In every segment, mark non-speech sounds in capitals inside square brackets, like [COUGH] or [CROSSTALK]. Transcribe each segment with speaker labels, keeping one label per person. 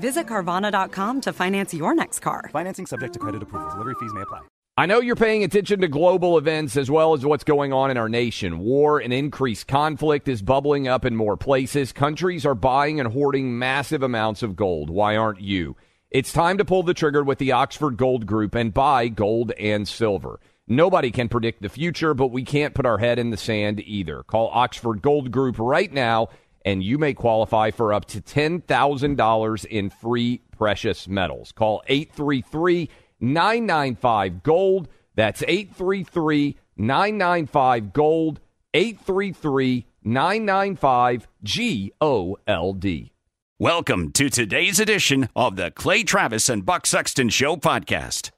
Speaker 1: Visit Carvana.com to finance your next car.
Speaker 2: Financing subject to credit approval. Delivery fees may apply.
Speaker 3: I know you're paying attention to global events as well as what's going on in our nation. War and increased conflict is bubbling up in more places. Countries are buying and hoarding massive amounts of gold. Why aren't you? It's time to pull the trigger with the Oxford Gold Group and buy gold and silver. Nobody can predict the future, but we can't put our head in the sand either. Call Oxford Gold Group right now and you may qualify for up to $10,000 in free precious metals. Call 833 995 Gold. That's 833 995 Gold. 833 995 G O L D.
Speaker 4: Welcome to today's edition of the Clay Travis and Buck Sexton Show podcast.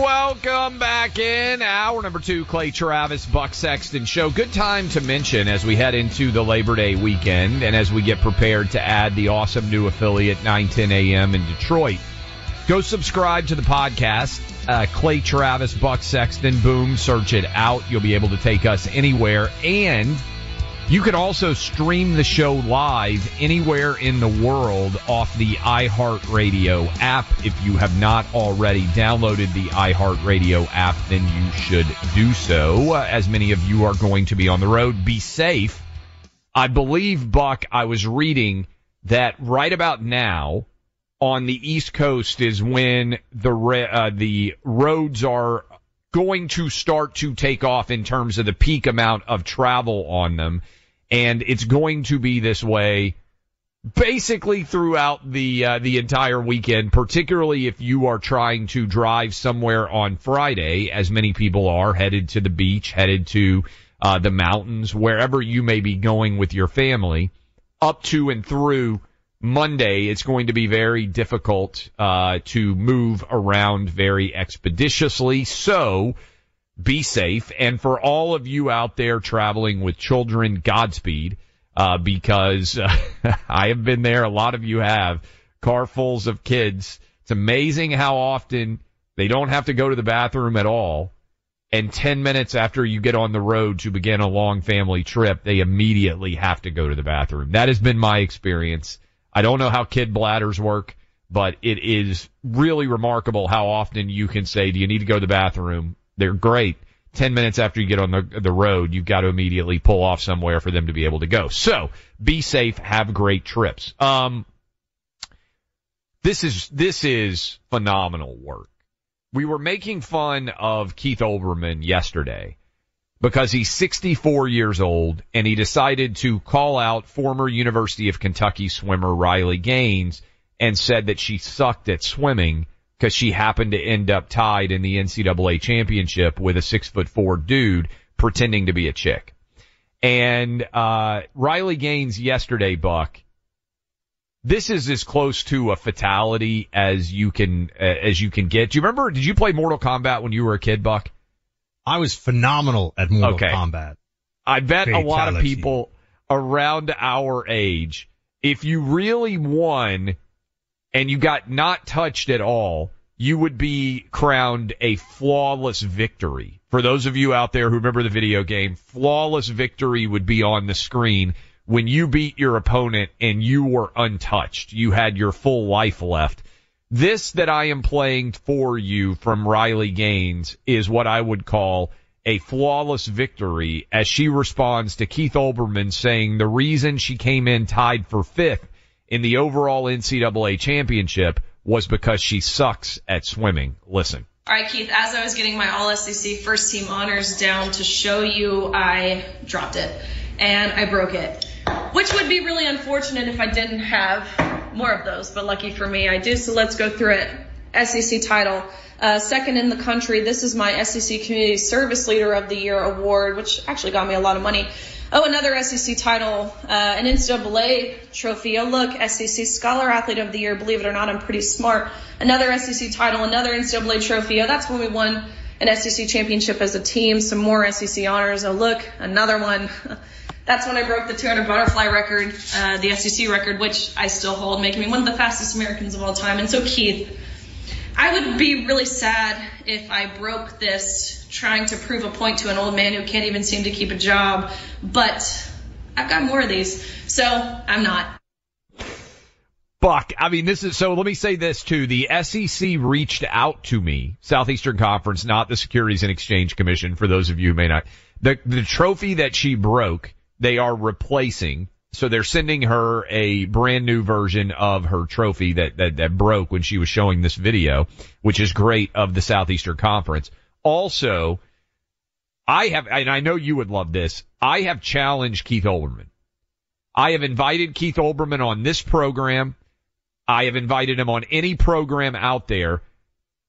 Speaker 3: Welcome back in hour number two, Clay Travis, Buck Sexton Show. Good time to mention as we head into the Labor Day weekend and as we get prepared to add the awesome new affiliate 910 a.m. in Detroit. Go subscribe to the podcast, uh, Clay Travis, Buck Sexton. Boom, search it out. You'll be able to take us anywhere and you can also stream the show live anywhere in the world off the iHeartRadio app. If you have not already downloaded the iHeartRadio app, then you should do so. Uh, as many of you are going to be on the road, be safe. I believe, Buck, I was reading that right about now on the East Coast is when the uh, the roads are going to start to take off in terms of the peak amount of travel on them and it's going to be this way basically throughout the uh, the entire weekend, particularly if you are trying to drive somewhere on Friday, as many people are headed to the beach, headed to uh, the mountains, wherever you may be going with your family, up to and through Monday. It's going to be very difficult uh, to move around very expeditiously. So be safe. And for all of you out there traveling with children, Godspeed, uh, because uh, [LAUGHS] I have been there. A lot of you have carfuls of kids. It's amazing how often they don't have to go to the bathroom at all. And 10 minutes after you get on the road to begin a long family trip, they immediately have to go to the bathroom. That has been my experience. I don't know how kid bladders work, but it is really remarkable how often you can say, do you need to go to the bathroom? They're great. 10 minutes after you get on the, the road, you've got to immediately pull off somewhere for them to be able to go. So be safe. Have great trips. Um, this is, this is phenomenal work. We were making fun of Keith Olbermann yesterday because he's 64 years old and he decided to call out former University of Kentucky swimmer Riley Gaines and said that she sucked at swimming because she happened to end up tied in the NCAA championship with a six foot four dude pretending to be a chick. And, uh, Riley Gaines yesterday, Buck, this is as close to a fatality as you can, uh, as you can get. Do you remember, did you play Mortal Kombat when you were a kid, Buck?
Speaker 5: I was phenomenal at Mortal okay. Kombat.
Speaker 3: I bet fatality. a lot of people around our age, if you really won and you got not touched at all, you would be crowned a flawless victory. For those of you out there who remember the video game, flawless victory would be on the screen when you beat your opponent and you were untouched. You had your full life left. This that I am playing for you from Riley Gaines is what I would call a flawless victory as she responds to Keith Olbermann saying the reason she came in tied for fifth in the overall NCAA championship was because she sucks at swimming. Listen.
Speaker 6: All right, Keith, as I was getting my All SEC first team honors down to show you, I dropped it and I broke it, which would be really unfortunate if I didn't have more of those, but lucky for me, I do. So let's go through it. SEC title, uh, second in the country. This is my SEC Community Service Leader of the Year award, which actually got me a lot of money. Oh, another SEC title, uh, an NCAA trophy. Oh, look, SEC Scholar Athlete of the Year. Believe it or not, I'm pretty smart. Another SEC title, another NCAA trophy. Oh, that's when we won an SEC championship as a team. Some more SEC honors. Oh, look, another one. [LAUGHS] that's when I broke the 200 butterfly record, uh, the SEC record, which I still hold, making me one of the fastest Americans of all time. And so, Keith, I would be really sad if I broke this trying to prove a point to an old man who can't even seem to keep a job. But I've got more of these, so I'm not.
Speaker 3: Buck, I mean, this is, so let me say this too. The SEC reached out to me, Southeastern Conference, not the Securities and Exchange Commission, for those of you who may not. The, the trophy that she broke, they are replacing. So they're sending her a brand new version of her trophy that, that, that broke when she was showing this video, which is great of the Southeastern Conference. Also, I have, and I know you would love this, I have challenged Keith Olbermann. I have invited Keith Olbermann on this program. I have invited him on any program out there.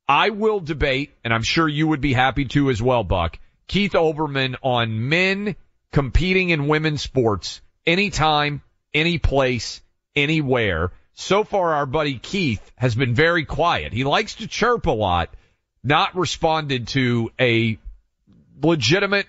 Speaker 3: I will debate, and I'm sure you would be happy to as well, Buck, Keith Olbermann on men competing in women's sports anytime, any place, anywhere. So far, our buddy Keith has been very quiet. He likes to chirp a lot, not responded to a legitimate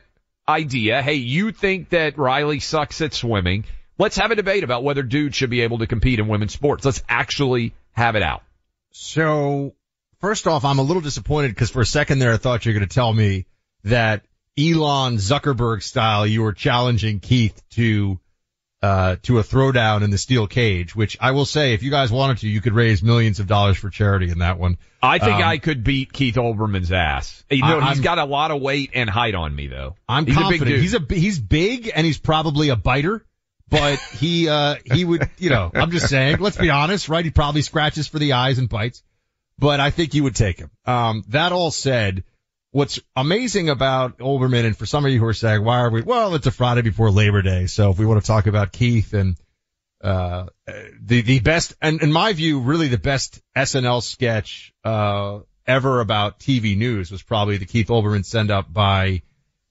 Speaker 3: idea. Hey, you think that Riley sucks at swimming. Let's have a debate about whether dudes should be able to compete in women's sports. Let's actually have it out.
Speaker 5: So first off, I'm a little disappointed because for a second there I thought you were going to tell me that Elon Zuckerberg style you were challenging Keith to uh, to a throwdown in the steel cage, which I will say, if you guys wanted to, you could raise millions of dollars for charity in that one.
Speaker 3: I think um, I could beat Keith Olbermann's ass. You know, I, he's got a lot of weight and height on me though.
Speaker 5: I'm he's confident. A he's a, he's big and he's probably a biter, but he, uh, he would, you know, I'm just saying, let's be honest, right? He probably scratches for the eyes and bites, but I think you would take him. Um, that all said, what's amazing about Olbermann, and for some of you who are saying, why are we, well, it's a Friday before Labor Day. So if we want to talk about Keith and, uh, the, the best, and in my view, really the best SNL sketch, uh, ever about TV news was probably the Keith Olbermann send up by,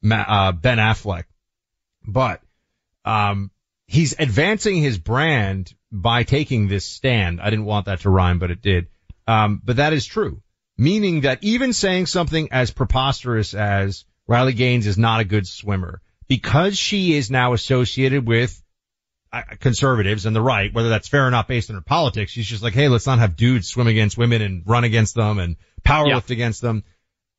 Speaker 5: uh, Ben Affleck. But, um, he's advancing his brand by taking this stand. I didn't want that to rhyme, but it did. Um, but that is true meaning that even saying something as preposterous as Riley Gaines is not a good swimmer because she is now associated with uh, conservatives and the right, whether that's fair or not based on her politics. She's just like, hey, let's not have dudes swim against women and run against them and powerlift yeah. against them.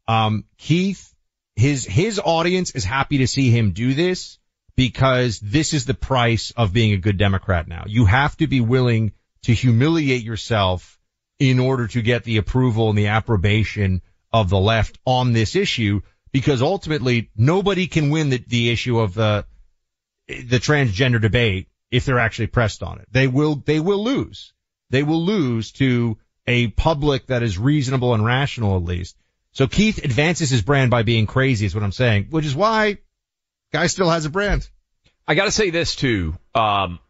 Speaker 5: Um, Keith, his, his audience is happy to see him do this because this is the price of being a good Democrat now. You have to be willing to humiliate yourself in order to get the approval and the approbation of the left on this issue because ultimately nobody can win the, the issue of the the transgender debate if they're actually pressed on it. They will they will lose. They will lose to a public that is reasonable and rational at least. So Keith advances his brand by being crazy is what I'm saying, which is why guy still has a brand.
Speaker 3: I got to say this too. Um,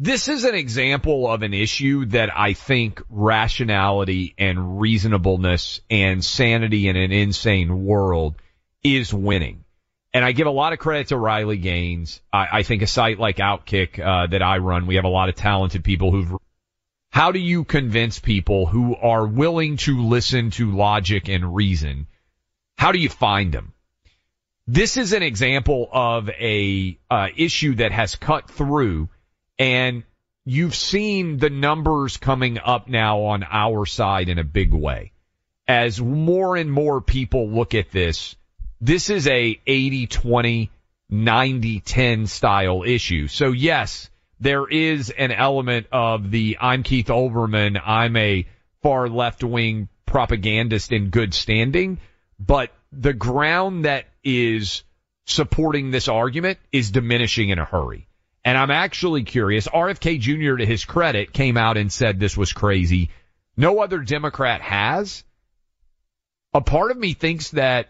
Speaker 3: this is an example of an issue that I think rationality and reasonableness and sanity in an insane world is winning. And I give a lot of credit to Riley Gaines. I, I think a site like Outkick uh, that I run, we have a lot of talented people who've. How do you convince people who are willing to listen to logic and reason? How do you find them? This is an example of a uh, issue that has cut through and you've seen the numbers coming up now on our side in a big way. As more and more people look at this, this is a 80-20, 90-10 style issue. So yes, there is an element of the I'm Keith Olbermann, I'm a far left wing propagandist in good standing, but the ground that is supporting this argument is diminishing in a hurry. And I'm actually curious. RFK Jr. to his credit came out and said this was crazy no other Democrat has, a part of me thinks that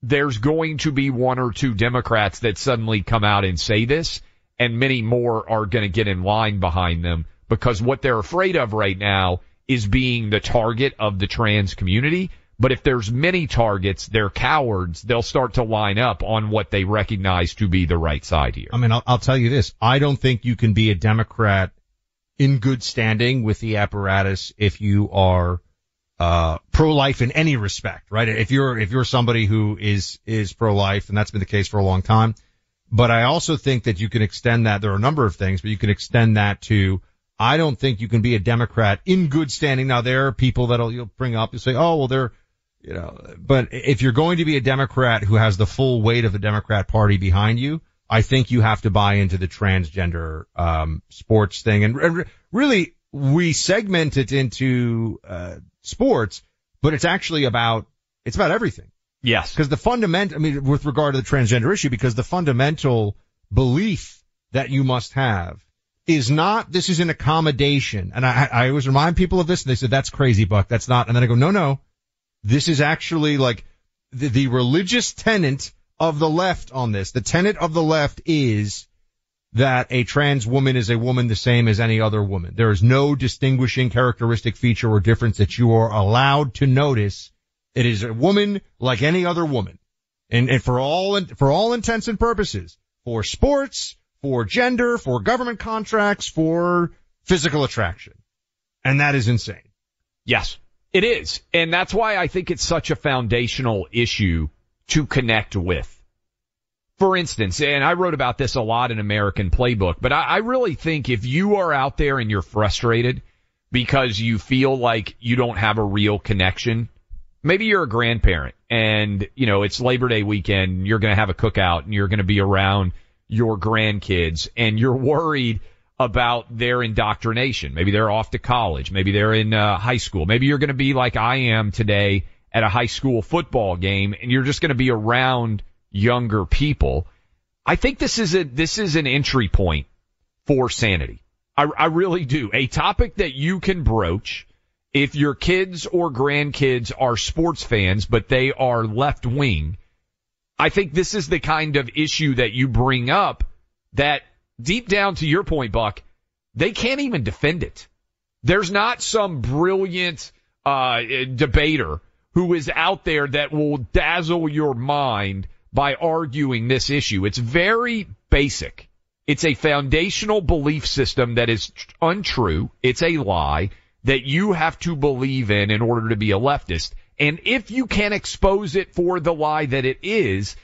Speaker 3: there's going to be one or two Democrats that suddenly come out and say this, and many more are going to get in line behind them because what they're afraid of right now is being the target of the trans community. But if there's many targets, they're cowards. They'll start to line up on what they recognize to be the right side here.
Speaker 5: I mean, I'll, I'll tell you this. I don't think you can be a Democrat in good standing with the apparatus if you are uh, pro-life in any respect, right? If you're, if you're somebody who is, is pro-life, and that's been the case for a long time. But I also think that you can extend that. There are a number of things, but you can extend that to, I don't think you can be a Democrat in good standing. Now there are people that'll, you'll bring up, you say, oh, well, they're, you know, but if you're going to be a Democrat who has the full weight of the Democrat party behind you, I think you have to buy into the transgender, um, sports thing. And, and really, we segment it into, uh, sports, but it's actually about, it's about everything.
Speaker 3: Yes.
Speaker 5: Because the fundamental, I mean, with regard to the transgender issue, because the fundamental belief that you must have is not, this is an accommodation. And I, I always remind people of this and they said, that's crazy, Buck. That's not. And then I go, no, no, this is actually like the, the religious tenet of the left on this. The tenet of the left is that a trans woman is a woman the same as any other woman. There is no distinguishing characteristic feature or difference that you are allowed to notice. It is a woman like any other woman. And, and for all, for all intents and purposes, for sports, for gender, for government contracts, for physical attraction. And that is insane.
Speaker 3: Yes, it is. And that's why I think it's such a foundational issue to connect with for instance, and I wrote about this a lot in American Playbook, but I, I really think if you are out there and you're frustrated because you feel like you don't have a real connection, maybe you're a grandparent and, you know, it's Labor Day weekend, you're going to have a cookout and you're going to be around your grandkids and you're worried about their indoctrination. Maybe they're off to college. Maybe they're in uh, high school. Maybe you're going to be like I am today at a high school football game and you're just going to be around younger people. I think this is a, this is an entry point for sanity. I, I really do. A topic that you can broach if your kids or grandkids are sports fans, but they are left wing. I think this is the kind of issue that you bring up that deep down to your point, Buck, they can't even defend it. There's not some brilliant, uh, debater who is out there that will dazzle your mind by arguing this issue. It's very basic. It's a foundational belief system that is untrue. It's a lie that you have to believe in in order to be a leftist. And if you can expose it for the lie that it is,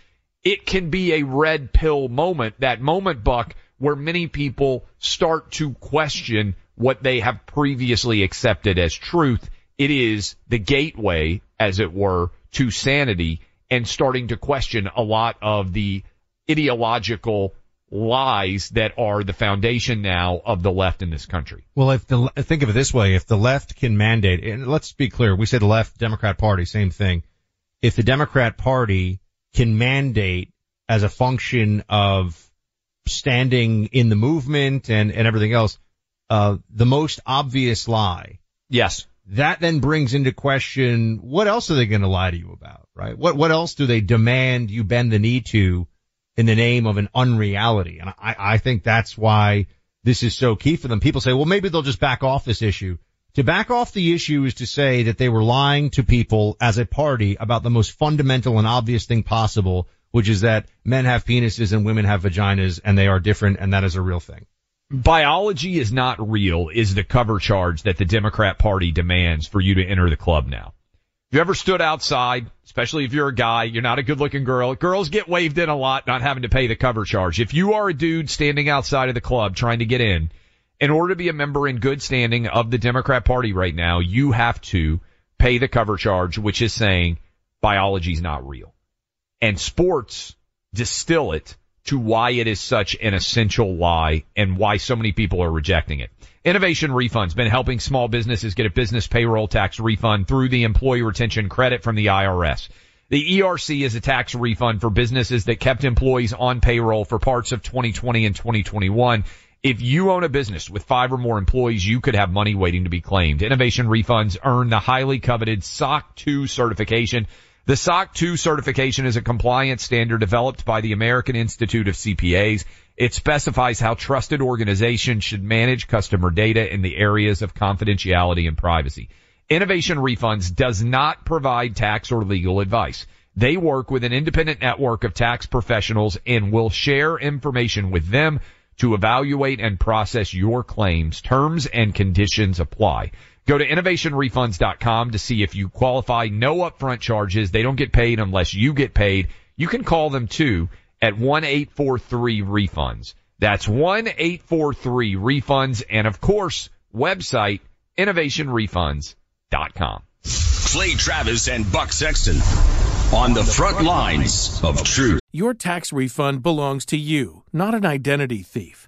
Speaker 3: it can be a red pill moment, that moment, Buck, where many people start to question what they have previously accepted as truth. It is the gateway, as it were, to sanity and starting to question a lot of the ideological lies that are the foundation now of the left in this country.
Speaker 5: Well, if the, think of it this way, if the left can mandate, and let's be clear, we say the left, Democrat party, same thing. If the Democrat party can mandate as a function of standing in the movement and, and everything else, uh, the most obvious lie.
Speaker 3: Yes.
Speaker 5: That then brings into question, what else are they going to lie to you about? right? What, what else do they demand you bend the knee to in the name of an unreality? And I, I think that's why this is so key for them. People say, well, maybe they'll just back off this issue. To back off the issue is to say that they were lying to people as a party about the most fundamental and obvious thing possible, which is that men have penises and women have vaginas and they are different and that is a real thing.
Speaker 3: Biology is not real is the cover charge that the Democrat party demands for you to enter the club now. Have you ever stood outside, especially if you're a guy, you're not a good looking girl. Girls get waved in a lot, not having to pay the cover charge. If you are a dude standing outside of the club trying to get in, in order to be a member in good standing of the Democrat party right now, you have to pay the cover charge, which is saying biology is not real. And sports distill it to why it is such an essential lie and why so many people are rejecting it. Innovation Refunds been helping small businesses get a business payroll tax refund through the employee retention credit from the IRS. The ERC is a tax refund for businesses that kept employees on payroll for parts of 2020 and 2021. If you own a business with five or more employees, you could have money waiting to be claimed. Innovation refunds earn the highly coveted SOC 2 certification. The SOC 2 certification is a compliance standard developed by the American Institute of CPAs. It specifies how trusted organizations should manage customer data in the areas of confidentiality and privacy. Innovation Refunds does not provide tax or legal advice. They work with an independent network of tax professionals and will share information with them to evaluate and process your claims. Terms and conditions apply. Go to innovationrefunds.com to see if you qualify. No upfront charges. They don't get paid unless you get paid. You can call them too at 1-843-REFUNDS. That's 1-843-REFUNDS. And of course, website innovationrefunds.com.
Speaker 4: Clay Travis and Buck Sexton on the front lines of truth.
Speaker 7: Your tax refund belongs to you, not an identity thief.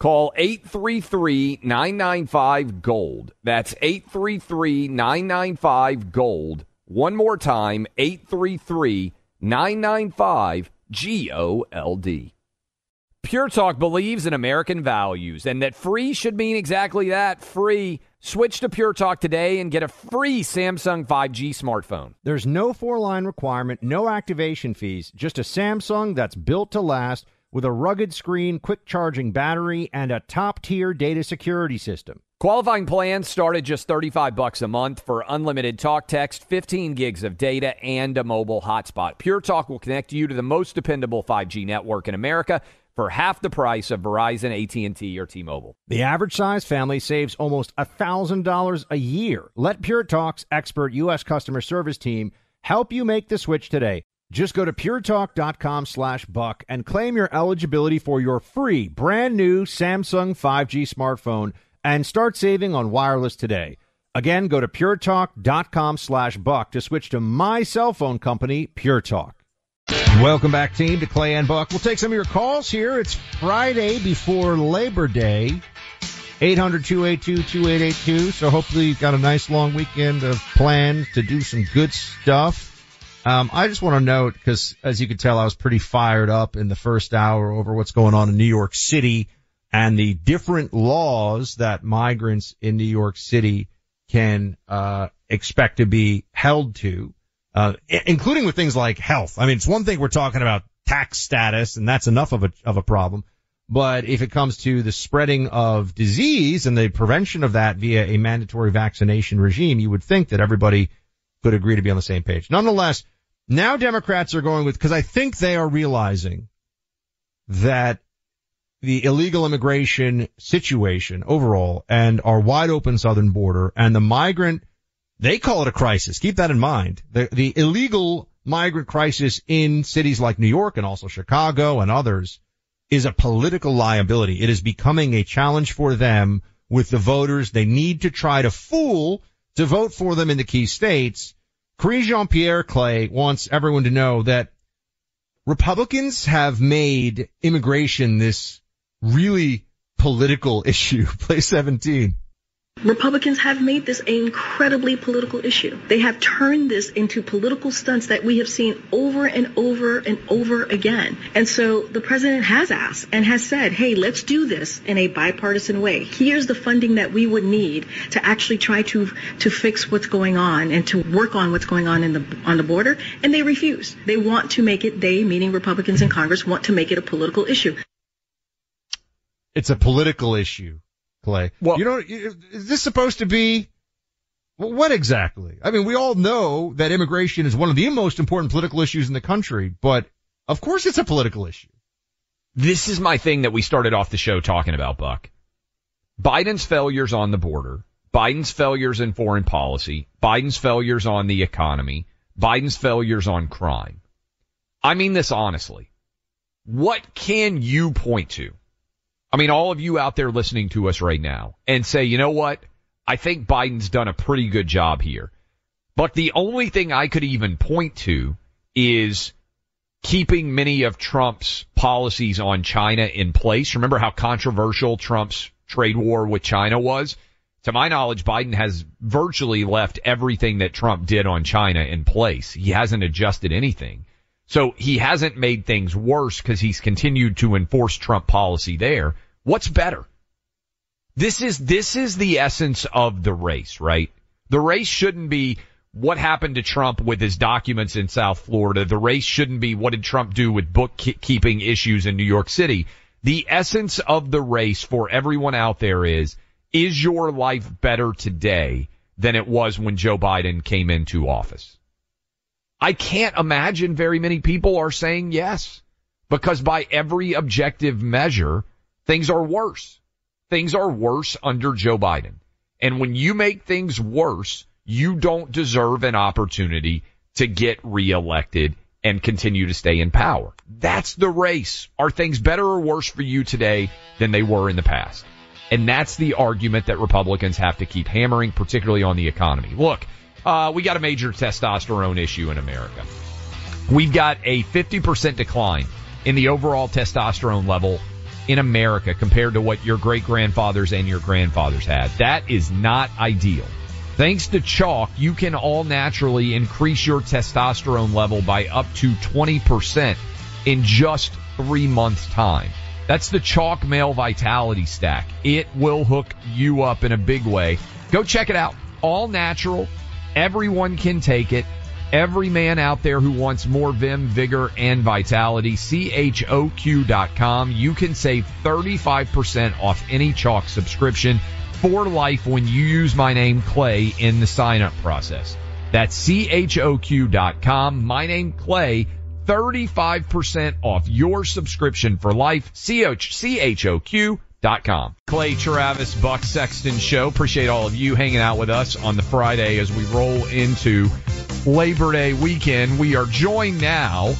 Speaker 3: Call 833-995-GOLD. That's 833-995-GOLD. One more time, 833-995-GOLD. Pure Talk believes in American values and that free should mean exactly that, free. Switch to Pure Talk today and get a free Samsung 5G smartphone.
Speaker 8: There's no four-line requirement, no activation fees, just a Samsung that's built to last with a rugged screen, quick charging battery, and a top tier data security system.
Speaker 3: Qualifying plans start at just 35 bucks a month for unlimited talk text, 15 gigs of data, and a mobile hotspot. Pure Talk will connect you to the most dependable 5G network in America for half the price of Verizon, AT&T, or T-Mobile.
Speaker 8: The average size family saves almost $1,000 a year. Let Pure Talk's expert U.S. customer service team help you make the switch today. Just go to puretalk.com slash buck and claim your eligibility for your free brand new Samsung 5G smartphone and start saving on wireless today. Again, go to puretalk.com slash buck to switch to my cell phone company, Pure Talk.
Speaker 5: Welcome back, team, to Clay and Buck. We'll take some of your calls here. It's Friday before Labor Day. 800-282-2882. So hopefully you've got a nice long weekend of plans to do some good stuff. Um, I just want to note, because as you can tell, I was pretty fired up in the first hour over what's going on in New York City and the different laws that migrants in New York City can uh, expect to be held to, uh, including with things like health. I mean, it's one thing we're talking about tax status, and that's enough of a of a problem. But if it comes to the spreading of disease and the prevention of that via a mandatory vaccination regime, you would think that everybody could agree to be on the same page. Nonetheless, now Democrats are going with, because I think they are realizing that the illegal immigration situation overall and our wide open southern border and the migrant They call it a crisis. Keep that in mind. The, the illegal migrant crisis in cities like New York and also Chicago and others is a political liability. It is becoming a challenge for them with the voters. They need to try to fool to vote for them in the key states. Karine Jean-Pierre Clay wants everyone to know that Republicans have made immigration this really political [LAUGHS] issue. Play 17.
Speaker 9: Republicans have made this an incredibly political issue. They have turned this into political stunts that we have seen over and over and over again. And so the president has asked and has said, hey, let's do this in a bipartisan way. Here's the funding that we would need to actually try to to fix what's going on and to work on what's going on in the on the border. And they refuse. They want to make it, they, meaning Republicans in Congress, want to make it a political issue.
Speaker 5: It's a political issue. Clay. Well, you know, is this supposed to be what exactly? I mean, we all know that immigration is one of the most important political issues in the country, but of course it's a political issue.
Speaker 3: This is my thing that we started off the show talking about, Buck. Biden's failures on the border, Biden's failures in foreign policy, Biden's failures on the economy, Biden's failures on crime. I mean this honestly. What can you point to I mean, all of you out there listening to us right now and say, you know what? I think Biden's done a pretty good job here. But the only thing I could even point to is keeping many of Trump's policies on China in place. Remember how controversial Trump's trade war with China was? To my knowledge, Biden has virtually left everything that Trump did on China in place. He hasn't adjusted anything. So he hasn't made things worse because he's continued to enforce Trump policy there. What's better? This is, this is the essence of the race, right? The race shouldn't be what happened to Trump with his documents in South Florida. The race shouldn't be what did Trump do with bookkeeping issues in New York City. The essence of the race for everyone out there is, is your life better today than it was when Joe Biden came into office? I can't imagine very many people are saying yes because by every objective measure, things are worse. Things are worse under Joe Biden. And when you make things worse, you don't deserve an opportunity to get reelected and continue to stay in power. That's the race. Are things better or worse for you today than they were in the past? And that's the argument that Republicans have to keep hammering, particularly on the economy. Look, uh, we got a major testosterone issue in America. We've got a 50% decline in the overall testosterone level in America compared to what your great grandfathers and your grandfathers had. That is not ideal. Thanks to Choq, you can all naturally increase your testosterone level by up to 20% in just three months time. That's the Choq Male Vitality Stack. It will hook you up in a big way. Go check it out. All natural. Everyone can take it every man out there who wants more vim, vigor, and vitality, choq.com. You can save 35% off any Choq subscription for life when you use my name Clay in the sign up process. That's choq.com. My name Clay. 35% off your subscription for life. C-H-O-Q Com. Clay Travis, Buck Sexton Show. Appreciate all of you hanging out with us on the Friday as we roll into Labor Day weekend. We are joined now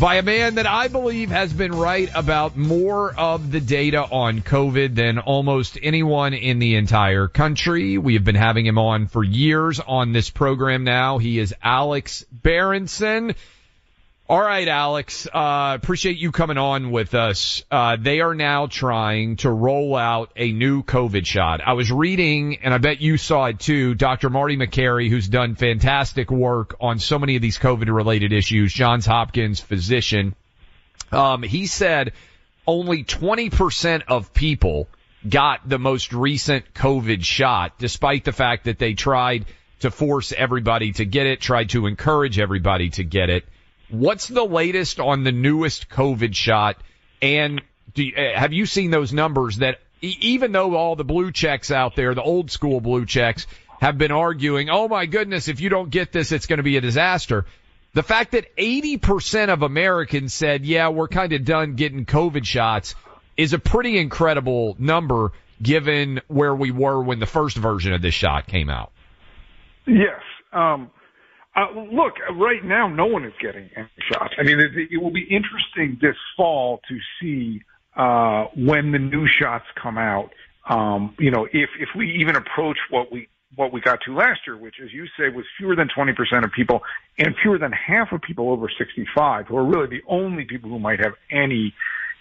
Speaker 3: by a man that I believe has been right about more of the data on COVID than almost anyone in the entire country. We have been having him on for years on this program now. He is Alex Berenson. All right, Alex. Uh, appreciate you coming on with us. Uh, they are now trying to roll out a new COVID shot. I was reading, and I bet you saw it too. Dr. Marty Makary, who's done fantastic work on so many of these COVID-related issues, Johns Hopkins physician. Um, he said only 20% of people got the most recent COVID shot, despite the fact that they tried to force everybody to get it, tried to encourage everybody to get it. What's the latest on the newest COVID shot? And you, uh, have you seen those numbers that even though all the blue checks out there, the old school blue checks have been arguing, oh my goodness, if you don't get this, it's going to be a disaster. The fact that 80% of Americans said, yeah, we're kind of done getting COVID shots is a pretty incredible number given where we were when the first version of this shot came out.
Speaker 10: Yes. Um, uh, look, right now, no one is getting any shots. I mean, it, it will be interesting this fall to see uh, when the new shots come out. Um, you know, if if we even approach what we what we got to last year, which, as you say, was fewer than 20% of people and fewer than half of people over 65, who are really the only people who might have any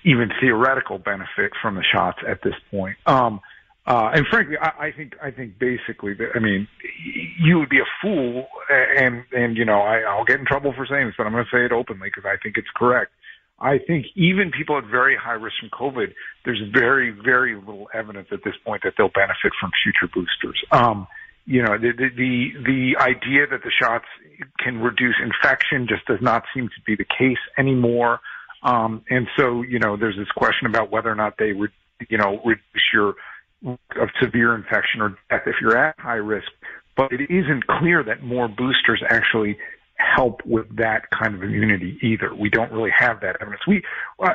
Speaker 10: even theoretical benefit from the shots at this point. Um, uh, and frankly, I, I think I think basically, that, I mean, you would be a fool, and and you know, I, I'll get in trouble for saying this, but I'm going to say it openly because I think it's correct. I think even people at very high risk from COVID, there's very very little evidence at this point that they'll benefit from future boosters. Um, you know, the, the the the idea that the shots can reduce infection just does not seem to be the case anymore. Um, and so, you know, there's this question about whether or not they would, you know, reduce your of severe infection or death if you're at high risk. But it isn't clear that more boosters actually help with that kind of immunity either. We don't really have that evidence. We uh,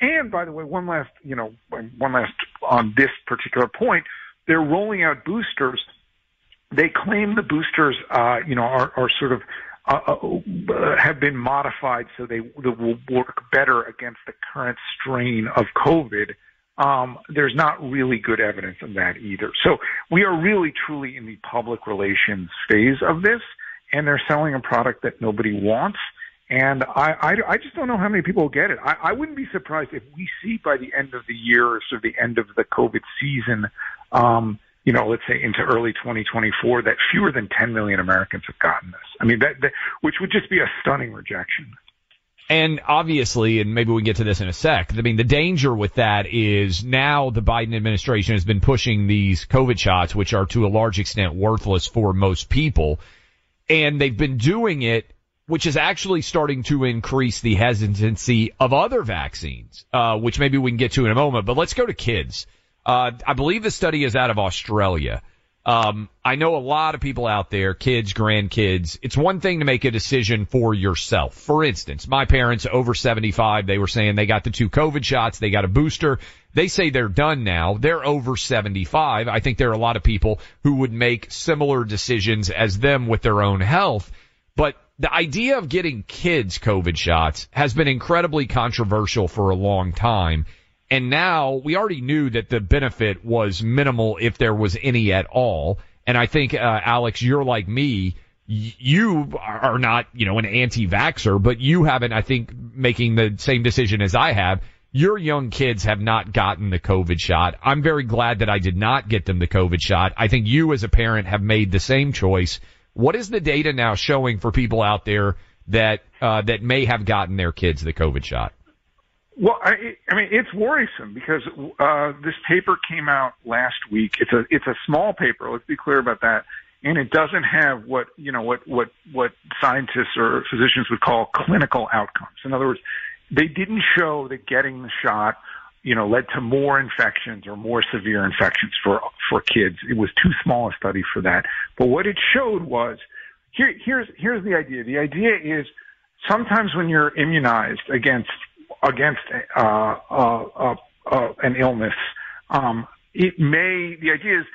Speaker 10: and by the way, one last you know one last on this particular point, they're rolling out boosters. They claim the boosters, uh, you know, are, are sort of uh, uh, have been modified so they, they will work better against the current strain of COVID um, there's not really good evidence of that either. So we are really truly in the public relations phase of this, and they're selling a product that nobody wants. And I, I, I just don't know how many people will get it. I, I wouldn't be surprised if we see by the end of the year, or sort of the end of the COVID season, um, you know, let's say into early 2024, that fewer than 10 million Americans have gotten this. I mean, that, that which would just be a stunning rejection.
Speaker 3: And obviously, and maybe we can get to this in a sec, I mean, the danger with that is now the Biden administration has been pushing these COVID shots, which are to a large extent worthless for most people. And they've been doing it, which is actually starting to increase the hesitancy of other vaccines, uh, which maybe we can get to in a moment. But let's go to kids. Uh, I believe the study is out of Australia. Um, I know a lot of people out there, kids, grandkids. It's one thing to make a decision for yourself. For instance, my parents over 75, they were saying they got the two COVID shots, they got a booster. They say they're done now. They're over 75. I think there are a lot of people who would make similar decisions as them with their own health. But the idea of getting kids COVID shots has been incredibly controversial for a long time. And now we already knew that the benefit was minimal if there was any at all. And I think, uh, Alex, you're like me. You are not, you know, an anti-vaxxer, but you haven't, I think, making the same decision as I have. Your young kids have not gotten the COVID shot. I'm very glad that I did not get them the COVID shot. I think you as a parent have made the same choice. What is the data now showing for people out there that, uh, that may have gotten their kids the COVID shot?
Speaker 10: Well, I, I mean, it's worrisome because uh, this paper came out last week. It's a it's a small paper. Let's be clear about that, and it doesn't have what you know what what what scientists or physicians would call clinical outcomes. In other words, they didn't show that getting the shot, you know, led to more infections or more severe infections for for kids. It was too small a study for that. But what it showed was here here's here's the idea. The idea is sometimes when you're immunized against against uh, uh, uh, uh, an illness, um, it may, the idea is,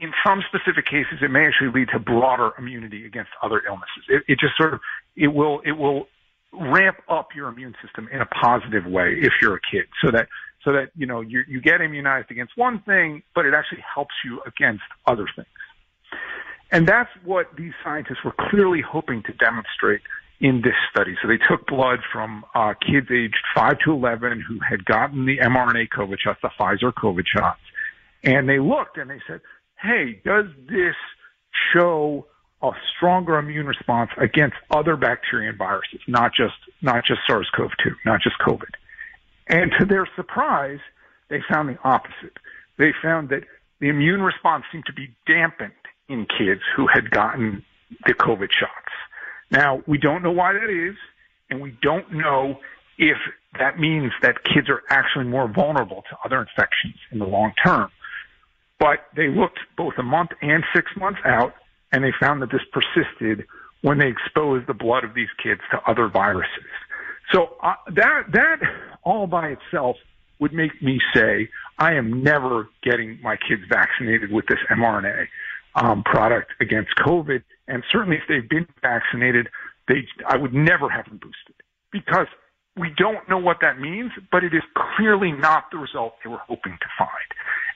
Speaker 10: in some specific cases, it may actually lead to broader immunity against other illnesses. It, it just sort of, it will, it will ramp up your immune system in a positive way if you're a kid, so that, so that, you know, you, you get immunized against one thing, but it actually helps you against other things. And that's what these scientists were clearly hoping to demonstrate in this study. So they took blood from uh, kids aged 5 to 11 who had gotten the mRNA COVID shots, the Pfizer COVID shots. And they looked and they said, hey, does this show a stronger immune response against other bacteria and viruses, not just, not just SARS-CoV-2, not just COVID? And to their surprise, they found the opposite. They found that the immune response seemed to be dampened in kids who had gotten the COVID shots. Now, we don't know why that is, and we don't know if that means that kids are actually more vulnerable to other infections in the long term. But they looked both a month and six months out, and they found that this persisted when they exposed the blood of these kids to other viruses. So uh, that that all by itself would make me say I am never getting my kids vaccinated with this mRNA. um, product against COVID. And certainly if they've been vaccinated, they, I would never have them boosted because we don't know what that means, but it is clearly not the result they were hoping to find.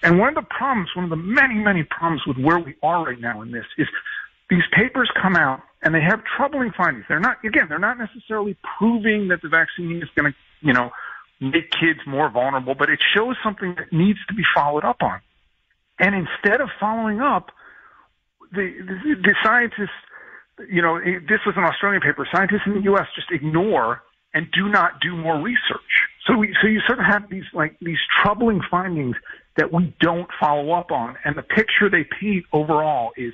Speaker 10: And one of the problems, one of the many, many problems with where we are right now in this is these papers come out and they have troubling findings. They're not, again, they're not necessarily proving that the vaccine is going to, you know, make kids more vulnerable, but it shows something that needs to be followed up on. And instead of following up, the, the, scientists, you know, this was an Australian paper, scientists in the U.S. just ignore and do not do more research. So we, so you sort of have these like these troubling findings that we don't follow up on. And the picture they paint overall is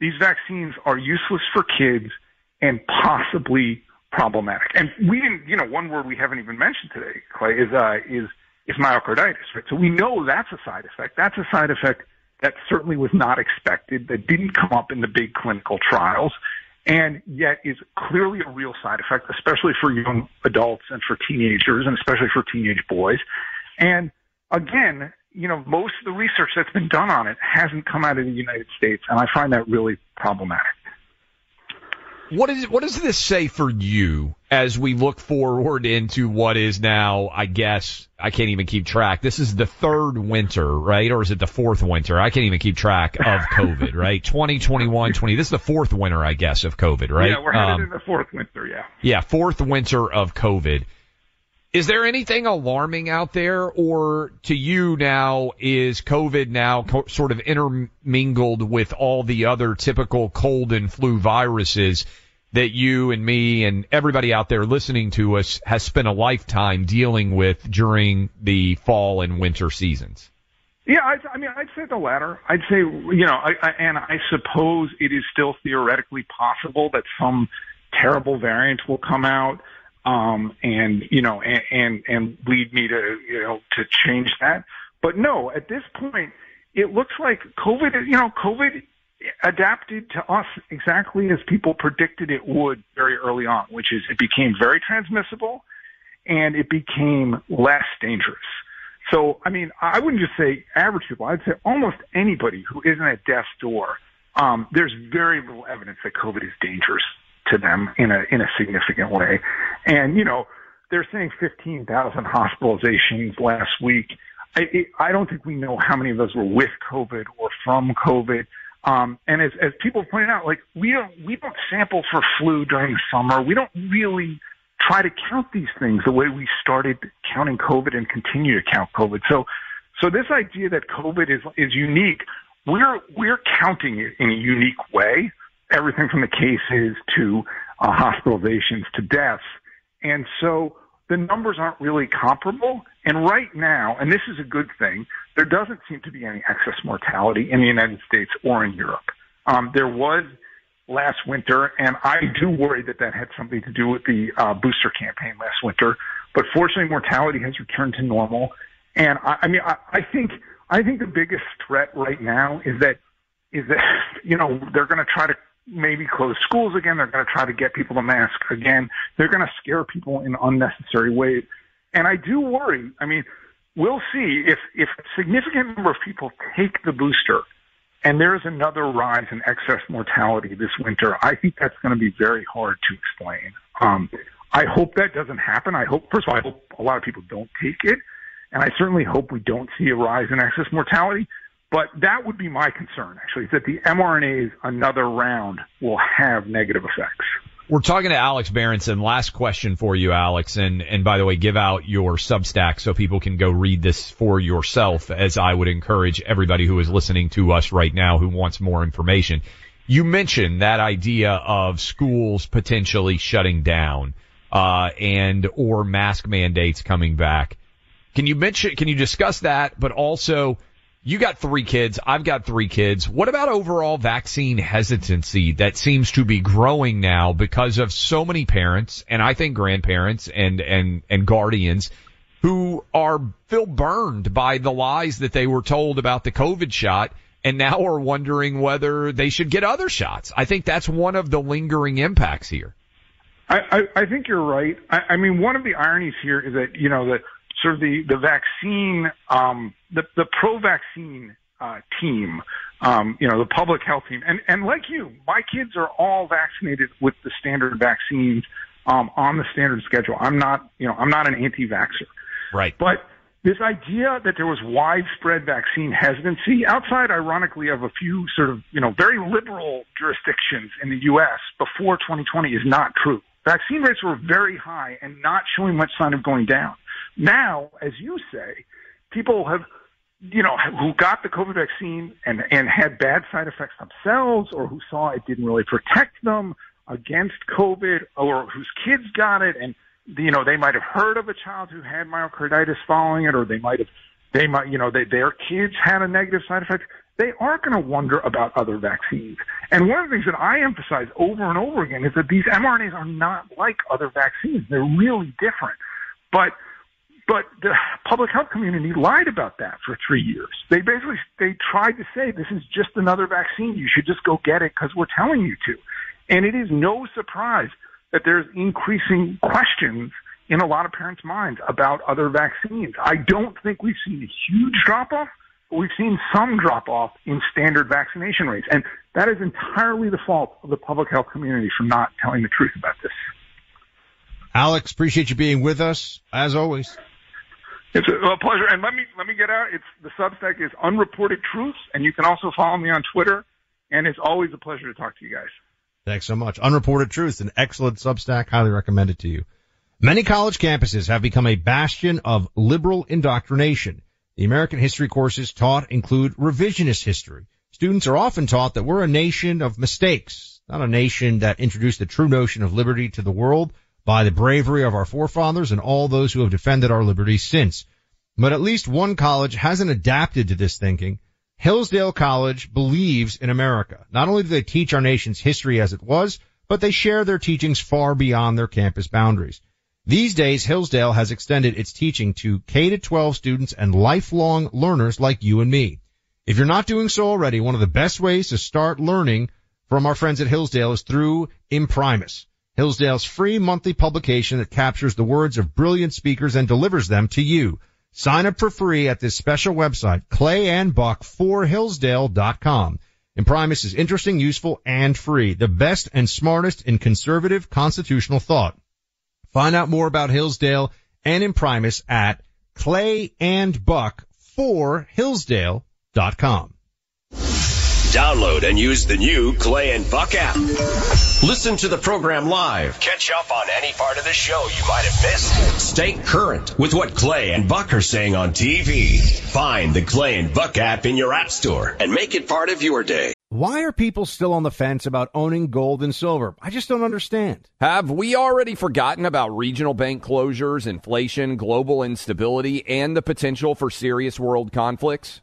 Speaker 10: these vaccines are useless for kids and possibly problematic. And we didn't, you know, one word we haven't even mentioned today, Clay, is, uh, is, is myocarditis, right? So we know that's a side effect. That's a side effect that certainly was not expected, that didn't come up in the big clinical trials, and yet is clearly a real side effect, especially for young adults and for teenagers, and especially for teenage boys. And again, you know, most of the research that's been done on it hasn't come out of the United States, and I find that really problematic.
Speaker 3: What is what does this say for you as we look forward into what is now, I guess, I can't even keep track. This is the third winter, right? Or is it the fourth winter? I can't even keep track of [LAUGHS] COVID, right? 2021, 20. This is the fourth winter, I guess, of COVID, right?
Speaker 10: Yeah, we're headed um, into the fourth winter, yeah.
Speaker 3: Yeah, fourth winter of COVID. Is there anything alarming out there, or to you now is COVID now co- sort of intermingled with all the other typical cold and flu viruses that you and me and everybody out there listening to us has spent a lifetime dealing with during the fall and winter seasons?
Speaker 10: Yeah, I, I mean, I'd say the latter. I'd say, you know, I, I, and I suppose it is still theoretically possible that some terrible variant will come out um, and you know, and, and and lead me to you know to change that. But no, at this point, it looks like COVID. You know, COVID adapted to us exactly as people predicted it would very early on, which is it became very transmissible and it became less dangerous. So, I mean, I wouldn't just say average people. I'd say almost anybody who isn't at death's door. Um, there's very little evidence that COVID is dangerous to them in a in a significant way. And you know, they're saying 15,000 hospitalizations last week. I, I don't think we know how many of those were with COVID or from COVID. Um, and as, as people pointed out, like we don't we don't sample for flu during summer. We don't really try to count these things the way we started counting COVID and continue to count COVID. So, so this idea that COVID is is unique, we're we're counting it in a unique way everything from the cases to uh, hospitalizations to deaths. And so the numbers aren't really comparable. And right now, and this is a good thing, there doesn't seem to be any excess mortality in the United States or in Europe. Um, there was last winter, and I do worry that that had something to do with the uh, booster campaign last winter. But fortunately, mortality has returned to normal. And I, I mean, I, I think I think the biggest threat right now is that is that [LAUGHS] you know they're going to try to maybe close schools again. They're going to try to get people to mask again. They're going to scare people in unnecessary ways. And I do worry. I mean, we'll see if, if a significant number of people take the booster and there is another rise in excess mortality this winter. I think that's going to be very hard to explain. Um, I hope that doesn't happen. I hope, first of all, I hope a lot of people don't take it. And I certainly hope we don't see a rise in excess mortality. But that would be my concern, actually, is that the mRNAs another round will have negative effects.
Speaker 3: We're talking to Alex Berenson. Last question for you, Alex. And, and by the way, give out your Substack so people can go read this for yourself, as I would encourage everybody who is listening to us right now who wants more information. You mentioned that idea of schools potentially shutting down, uh, and or mask mandates coming back. Can you mention, can you discuss that, but also, you got three kids. I've got three kids. What about overall vaccine hesitancy that seems to be growing now because of so many parents and I think grandparents and, and, and guardians who are feel burned by the lies that they were told about the COVID shot and now are wondering whether they should get other shots. I think that's one of the lingering impacts here.
Speaker 10: I, I, I think you're right. I, I mean, one of the ironies here is that, you know, that sort of the, the vaccine, um, the, the pro-vaccine uh, team, um, you know, the public health team, and and like you, my kids are all vaccinated with the standard vaccines um, on the standard schedule. I'm not, you know, I'm not an anti-vaxxer.
Speaker 11: Right.
Speaker 10: But this idea that there was widespread vaccine hesitancy outside, ironically, of a few sort of, you know, very liberal jurisdictions in the U.S. before 2020 is not true. Vaccine rates were very high and not showing much sign of going down. Now, as you say, people have, you know, who got the COVID vaccine and, and had bad side effects themselves or who saw it didn't really protect them against COVID or whose kids got it and you know, they might have heard of a child who had myocarditis following it, or they might have, they might, you know, they, their kids had a negative side effect. They are going to wonder about other vaccines. And one of the things that I emphasize over and over again is that these mRNAs are not like other vaccines. They're really different. But, but the public health community lied about that for three years. They basically, they tried to say this is just another vaccine. You should just go get it because we're telling you to. And it is no surprise that there's increasing questions in a lot of parents' minds about other vaccines. I don't think we've seen a huge drop off, but we've seen some drop off in standard vaccination rates. And that is entirely the fault of the public health community for not telling the truth about this.
Speaker 5: Alex, appreciate you being with us as always.
Speaker 10: It's a, pleasure. And let me let me get out. It's the Substack is unreported truths, and you can also follow me on Twitter. And it's always a pleasure to talk to you guys.
Speaker 5: Thanks so much. Unreported Truths, an excellent Substack. Highly recommend it to you. Many college campuses have become a bastion of liberal indoctrination. The American history courses taught include revisionist history. Students are often taught that we're a nation of mistakes, not a nation that introduced the true notion of liberty to the world by the bravery of our forefathers and all those who have defended our liberty since. But at least one college hasn't adapted to this thinking Hillsdale College believes in America. Not only do they teach our nation's history as it was, but they share their teachings far beyond their campus boundaries. These days, Hillsdale has extended its teaching to K-12 students and lifelong learners like you and me. If you're not doing so already, one of the best ways to start learning from our friends at Hillsdale is through Imprimis, Hillsdale's free monthly publication that captures the words of brilliant speakers and delivers them to you. Sign up for free at this special website, clayandbuck4hillsdale.com. Imprimis is interesting, useful, and free. The best and smartest in conservative constitutional thought. Find out more about Hillsdale and Imprimis at clayandbuck4hillsdale.com.
Speaker 12: Download and use the new Clay and Buck app. Listen to the program live. Catch up on any part of the show you might have missed. Stay current with what Clay and Buck are saying on TV. Find the Clay and Buck app in your app store and make it part of your day.
Speaker 13: Why are people still on the fence about owning gold and silver? I just don't understand.
Speaker 3: Have we already forgotten about regional bank closures, inflation, global instability, and the potential for serious world conflicts?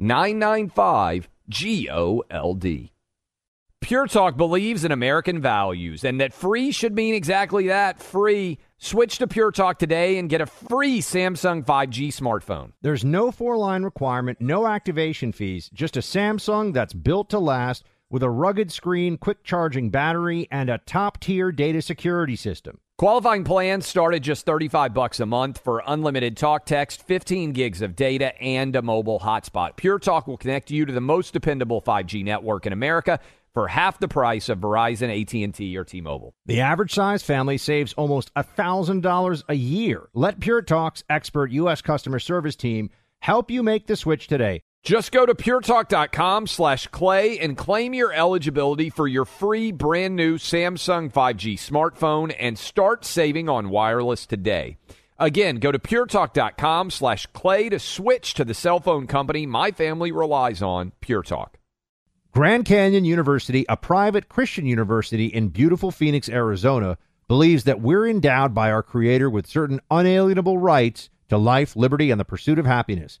Speaker 3: 995 GOLD. Pure Talk believes in American values and that free should mean exactly that free. Switch to Pure Talk today and get a free Samsung 5G smartphone.
Speaker 13: There's no four line requirement, no activation fees, just a Samsung that's built to last with a rugged screen, quick charging battery, and a top tier data security system.
Speaker 3: Qualifying plans start at just 35 bucks a month for unlimited talk text, 15 gigs of data, and a mobile hotspot. Pure Talk will connect you to the most dependable 5G network in America for half the price of Verizon, AT&T, or T-Mobile.
Speaker 13: The average size family saves almost $1,000 a year. Let Pure Talk's expert U.S. customer service team help you make the switch today.
Speaker 14: Just go to puretalk.com slash clay and claim your eligibility for your free brand new Samsung 5G smartphone and start saving on wireless today. Again, go to puretalk.com slash clay to switch to the cell phone company my family relies on, Pure Talk.
Speaker 8: Grand Canyon University, a private Christian university in beautiful Phoenix, Arizona, believes that we're endowed by our Creator with certain unalienable rights to life, liberty, and the pursuit of happiness.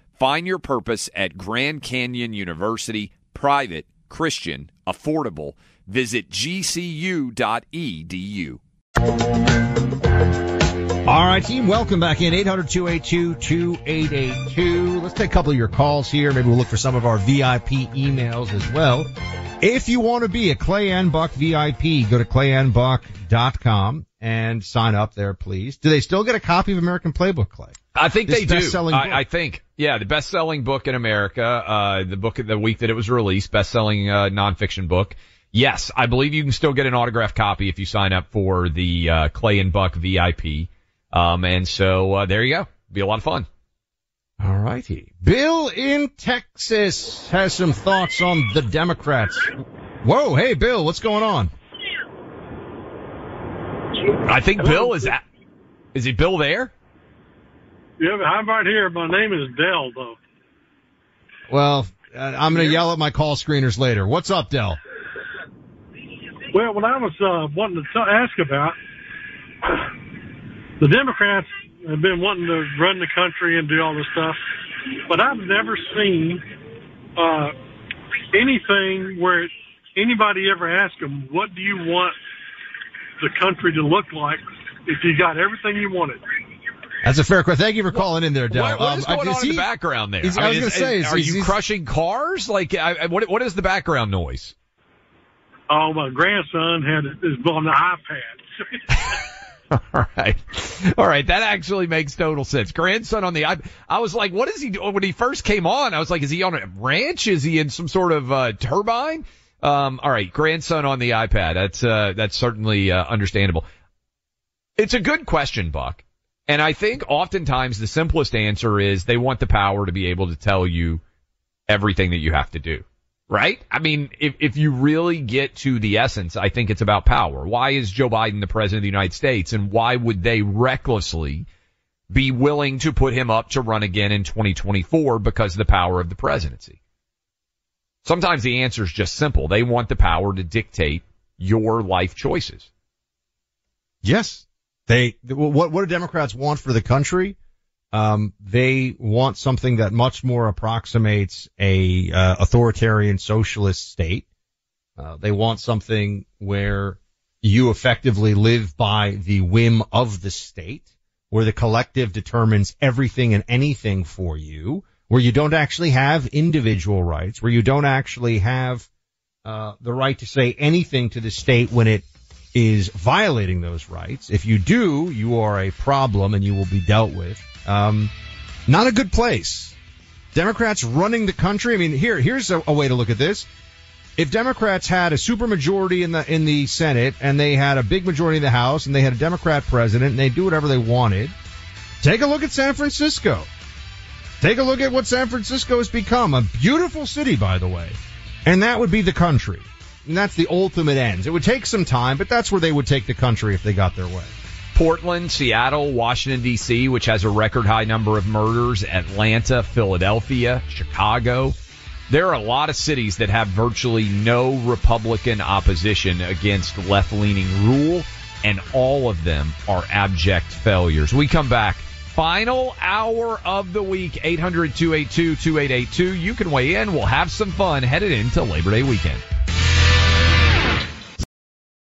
Speaker 14: Find your purpose at Grand Canyon University, private, Christian, affordable. Visit gcu.edu.
Speaker 5: All right, team, welcome back in 800-282-2882. Let's take a couple of your calls here. Maybe we'll look for some of our VIP emails as well. If you want to be a Clay and Buck VIP, go to clayandbuck.com and sign up there, please. Do they still get a copy of American Playbook, Clay?
Speaker 3: I think
Speaker 5: This
Speaker 3: they do.
Speaker 5: best-selling book.
Speaker 3: I, I think, yeah, the best-selling book in America, uh, the book of the week that it was released, best-selling uh, nonfiction book. Yes, I believe you can still get an autographed copy if you sign up for the uh, Clay and Buck VIP. Um, and so uh, there you go. Be a lot of fun.
Speaker 5: All righty. Bill in Texas has some thoughts on the Democrats. Whoa, hey Bill, what's going on?
Speaker 3: I think Bill is at. Is he Bill there?
Speaker 15: Yeah, I'm right here. My name is Dell, though.
Speaker 5: Well, uh, I'm going to yell at my call screeners later. What's up, Dell?
Speaker 15: Well, what I was uh, wanting to t- ask about, the Democrats have been wanting to run the country and do all this stuff, but I've never seen uh, anything where anybody ever asked them, "What do you want the country to look like if you got everything you wanted?"
Speaker 5: That's a fair question. Thank you for calling in there, Dell.
Speaker 3: What, what is
Speaker 5: Um,
Speaker 3: going
Speaker 5: I-
Speaker 3: on in
Speaker 5: he-
Speaker 3: the background there?
Speaker 5: he's-
Speaker 3: I
Speaker 5: I was going to say,
Speaker 3: is-
Speaker 5: is-
Speaker 3: are
Speaker 5: is-
Speaker 3: you
Speaker 5: he's-
Speaker 3: crushing cars? Like, I, I- what, what is the background noise?
Speaker 15: Oh, my grandson had is on the iPad.
Speaker 3: All right. All right. That actually makes total sense. Grandson on the iPad. I was like, what is he doing? When he first came on, I was like, is he on a ranch? Is he in some sort of, uh, turbine? Um, all right. Grandson on the iPad. That's, uh, that's certainly, uh, understandable. It's a good question, Buck. And I think oftentimes the simplest answer is they want the power to be able to tell you everything that you have to do. Right? I mean, if, if you really get to the essence, I think it's about power. Why is Joe Biden the president of the United States and why would they recklessly be willing to put him up to run again in 2024 because of the power of the presidency? Sometimes the answer is just simple. They want the power to dictate your life choices.
Speaker 5: Yes. They, what, what do Democrats want for the country? Um, they want something that much more approximates a, uh, authoritarian socialist state. Uh, they want something where you effectively live by the whim of the state, where the collective determines everything and anything for you, where you don't actually have individual rights, where you don't actually have, uh, the right to say anything to the state when it is violating those rights. If you do, you are a problem and you will be dealt with. Um, not a good place. Democrats running the country. I mean, here, here's a, a way to look at this. If Democrats had a supermajority in the in the Senate and they had a big majority in the House and they had a Democrat president and they do whatever they wanted, take a look at San Francisco. Take a look at what San Francisco has become. A beautiful city, by the way. And that would be the country. And that's the ultimate ends. It would take some time, but that's where they would take the country if they got their way.
Speaker 3: Portland, Seattle, Washington DC, which has a record high number of murders, Atlanta, Philadelphia, Chicago. There are a lot of cities that have virtually no Republican opposition against left-leaning rule. and all of them are abject failures. We come back. Final hour of the week, 800 282 2882. You can weigh in. We'll have some fun headed into Labor Day weekend.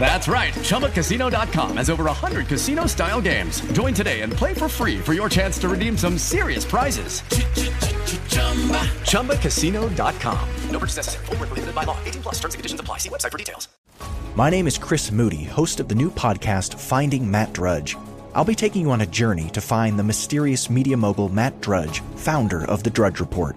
Speaker 16: That's right. ChumbaCasino.com has over 100 casino style games. Join today and play for free for your chance to redeem some serious prizes. ChumbaCasino.com. No purchase necessary. Full prohibited by law. 18 plus terms and conditions apply. See website for details.
Speaker 17: My name is Chris Moody, host of the new podcast, Finding Matt Drudge. I'll be taking you on a journey to find the mysterious media mogul Matt Drudge, founder of The Drudge Report.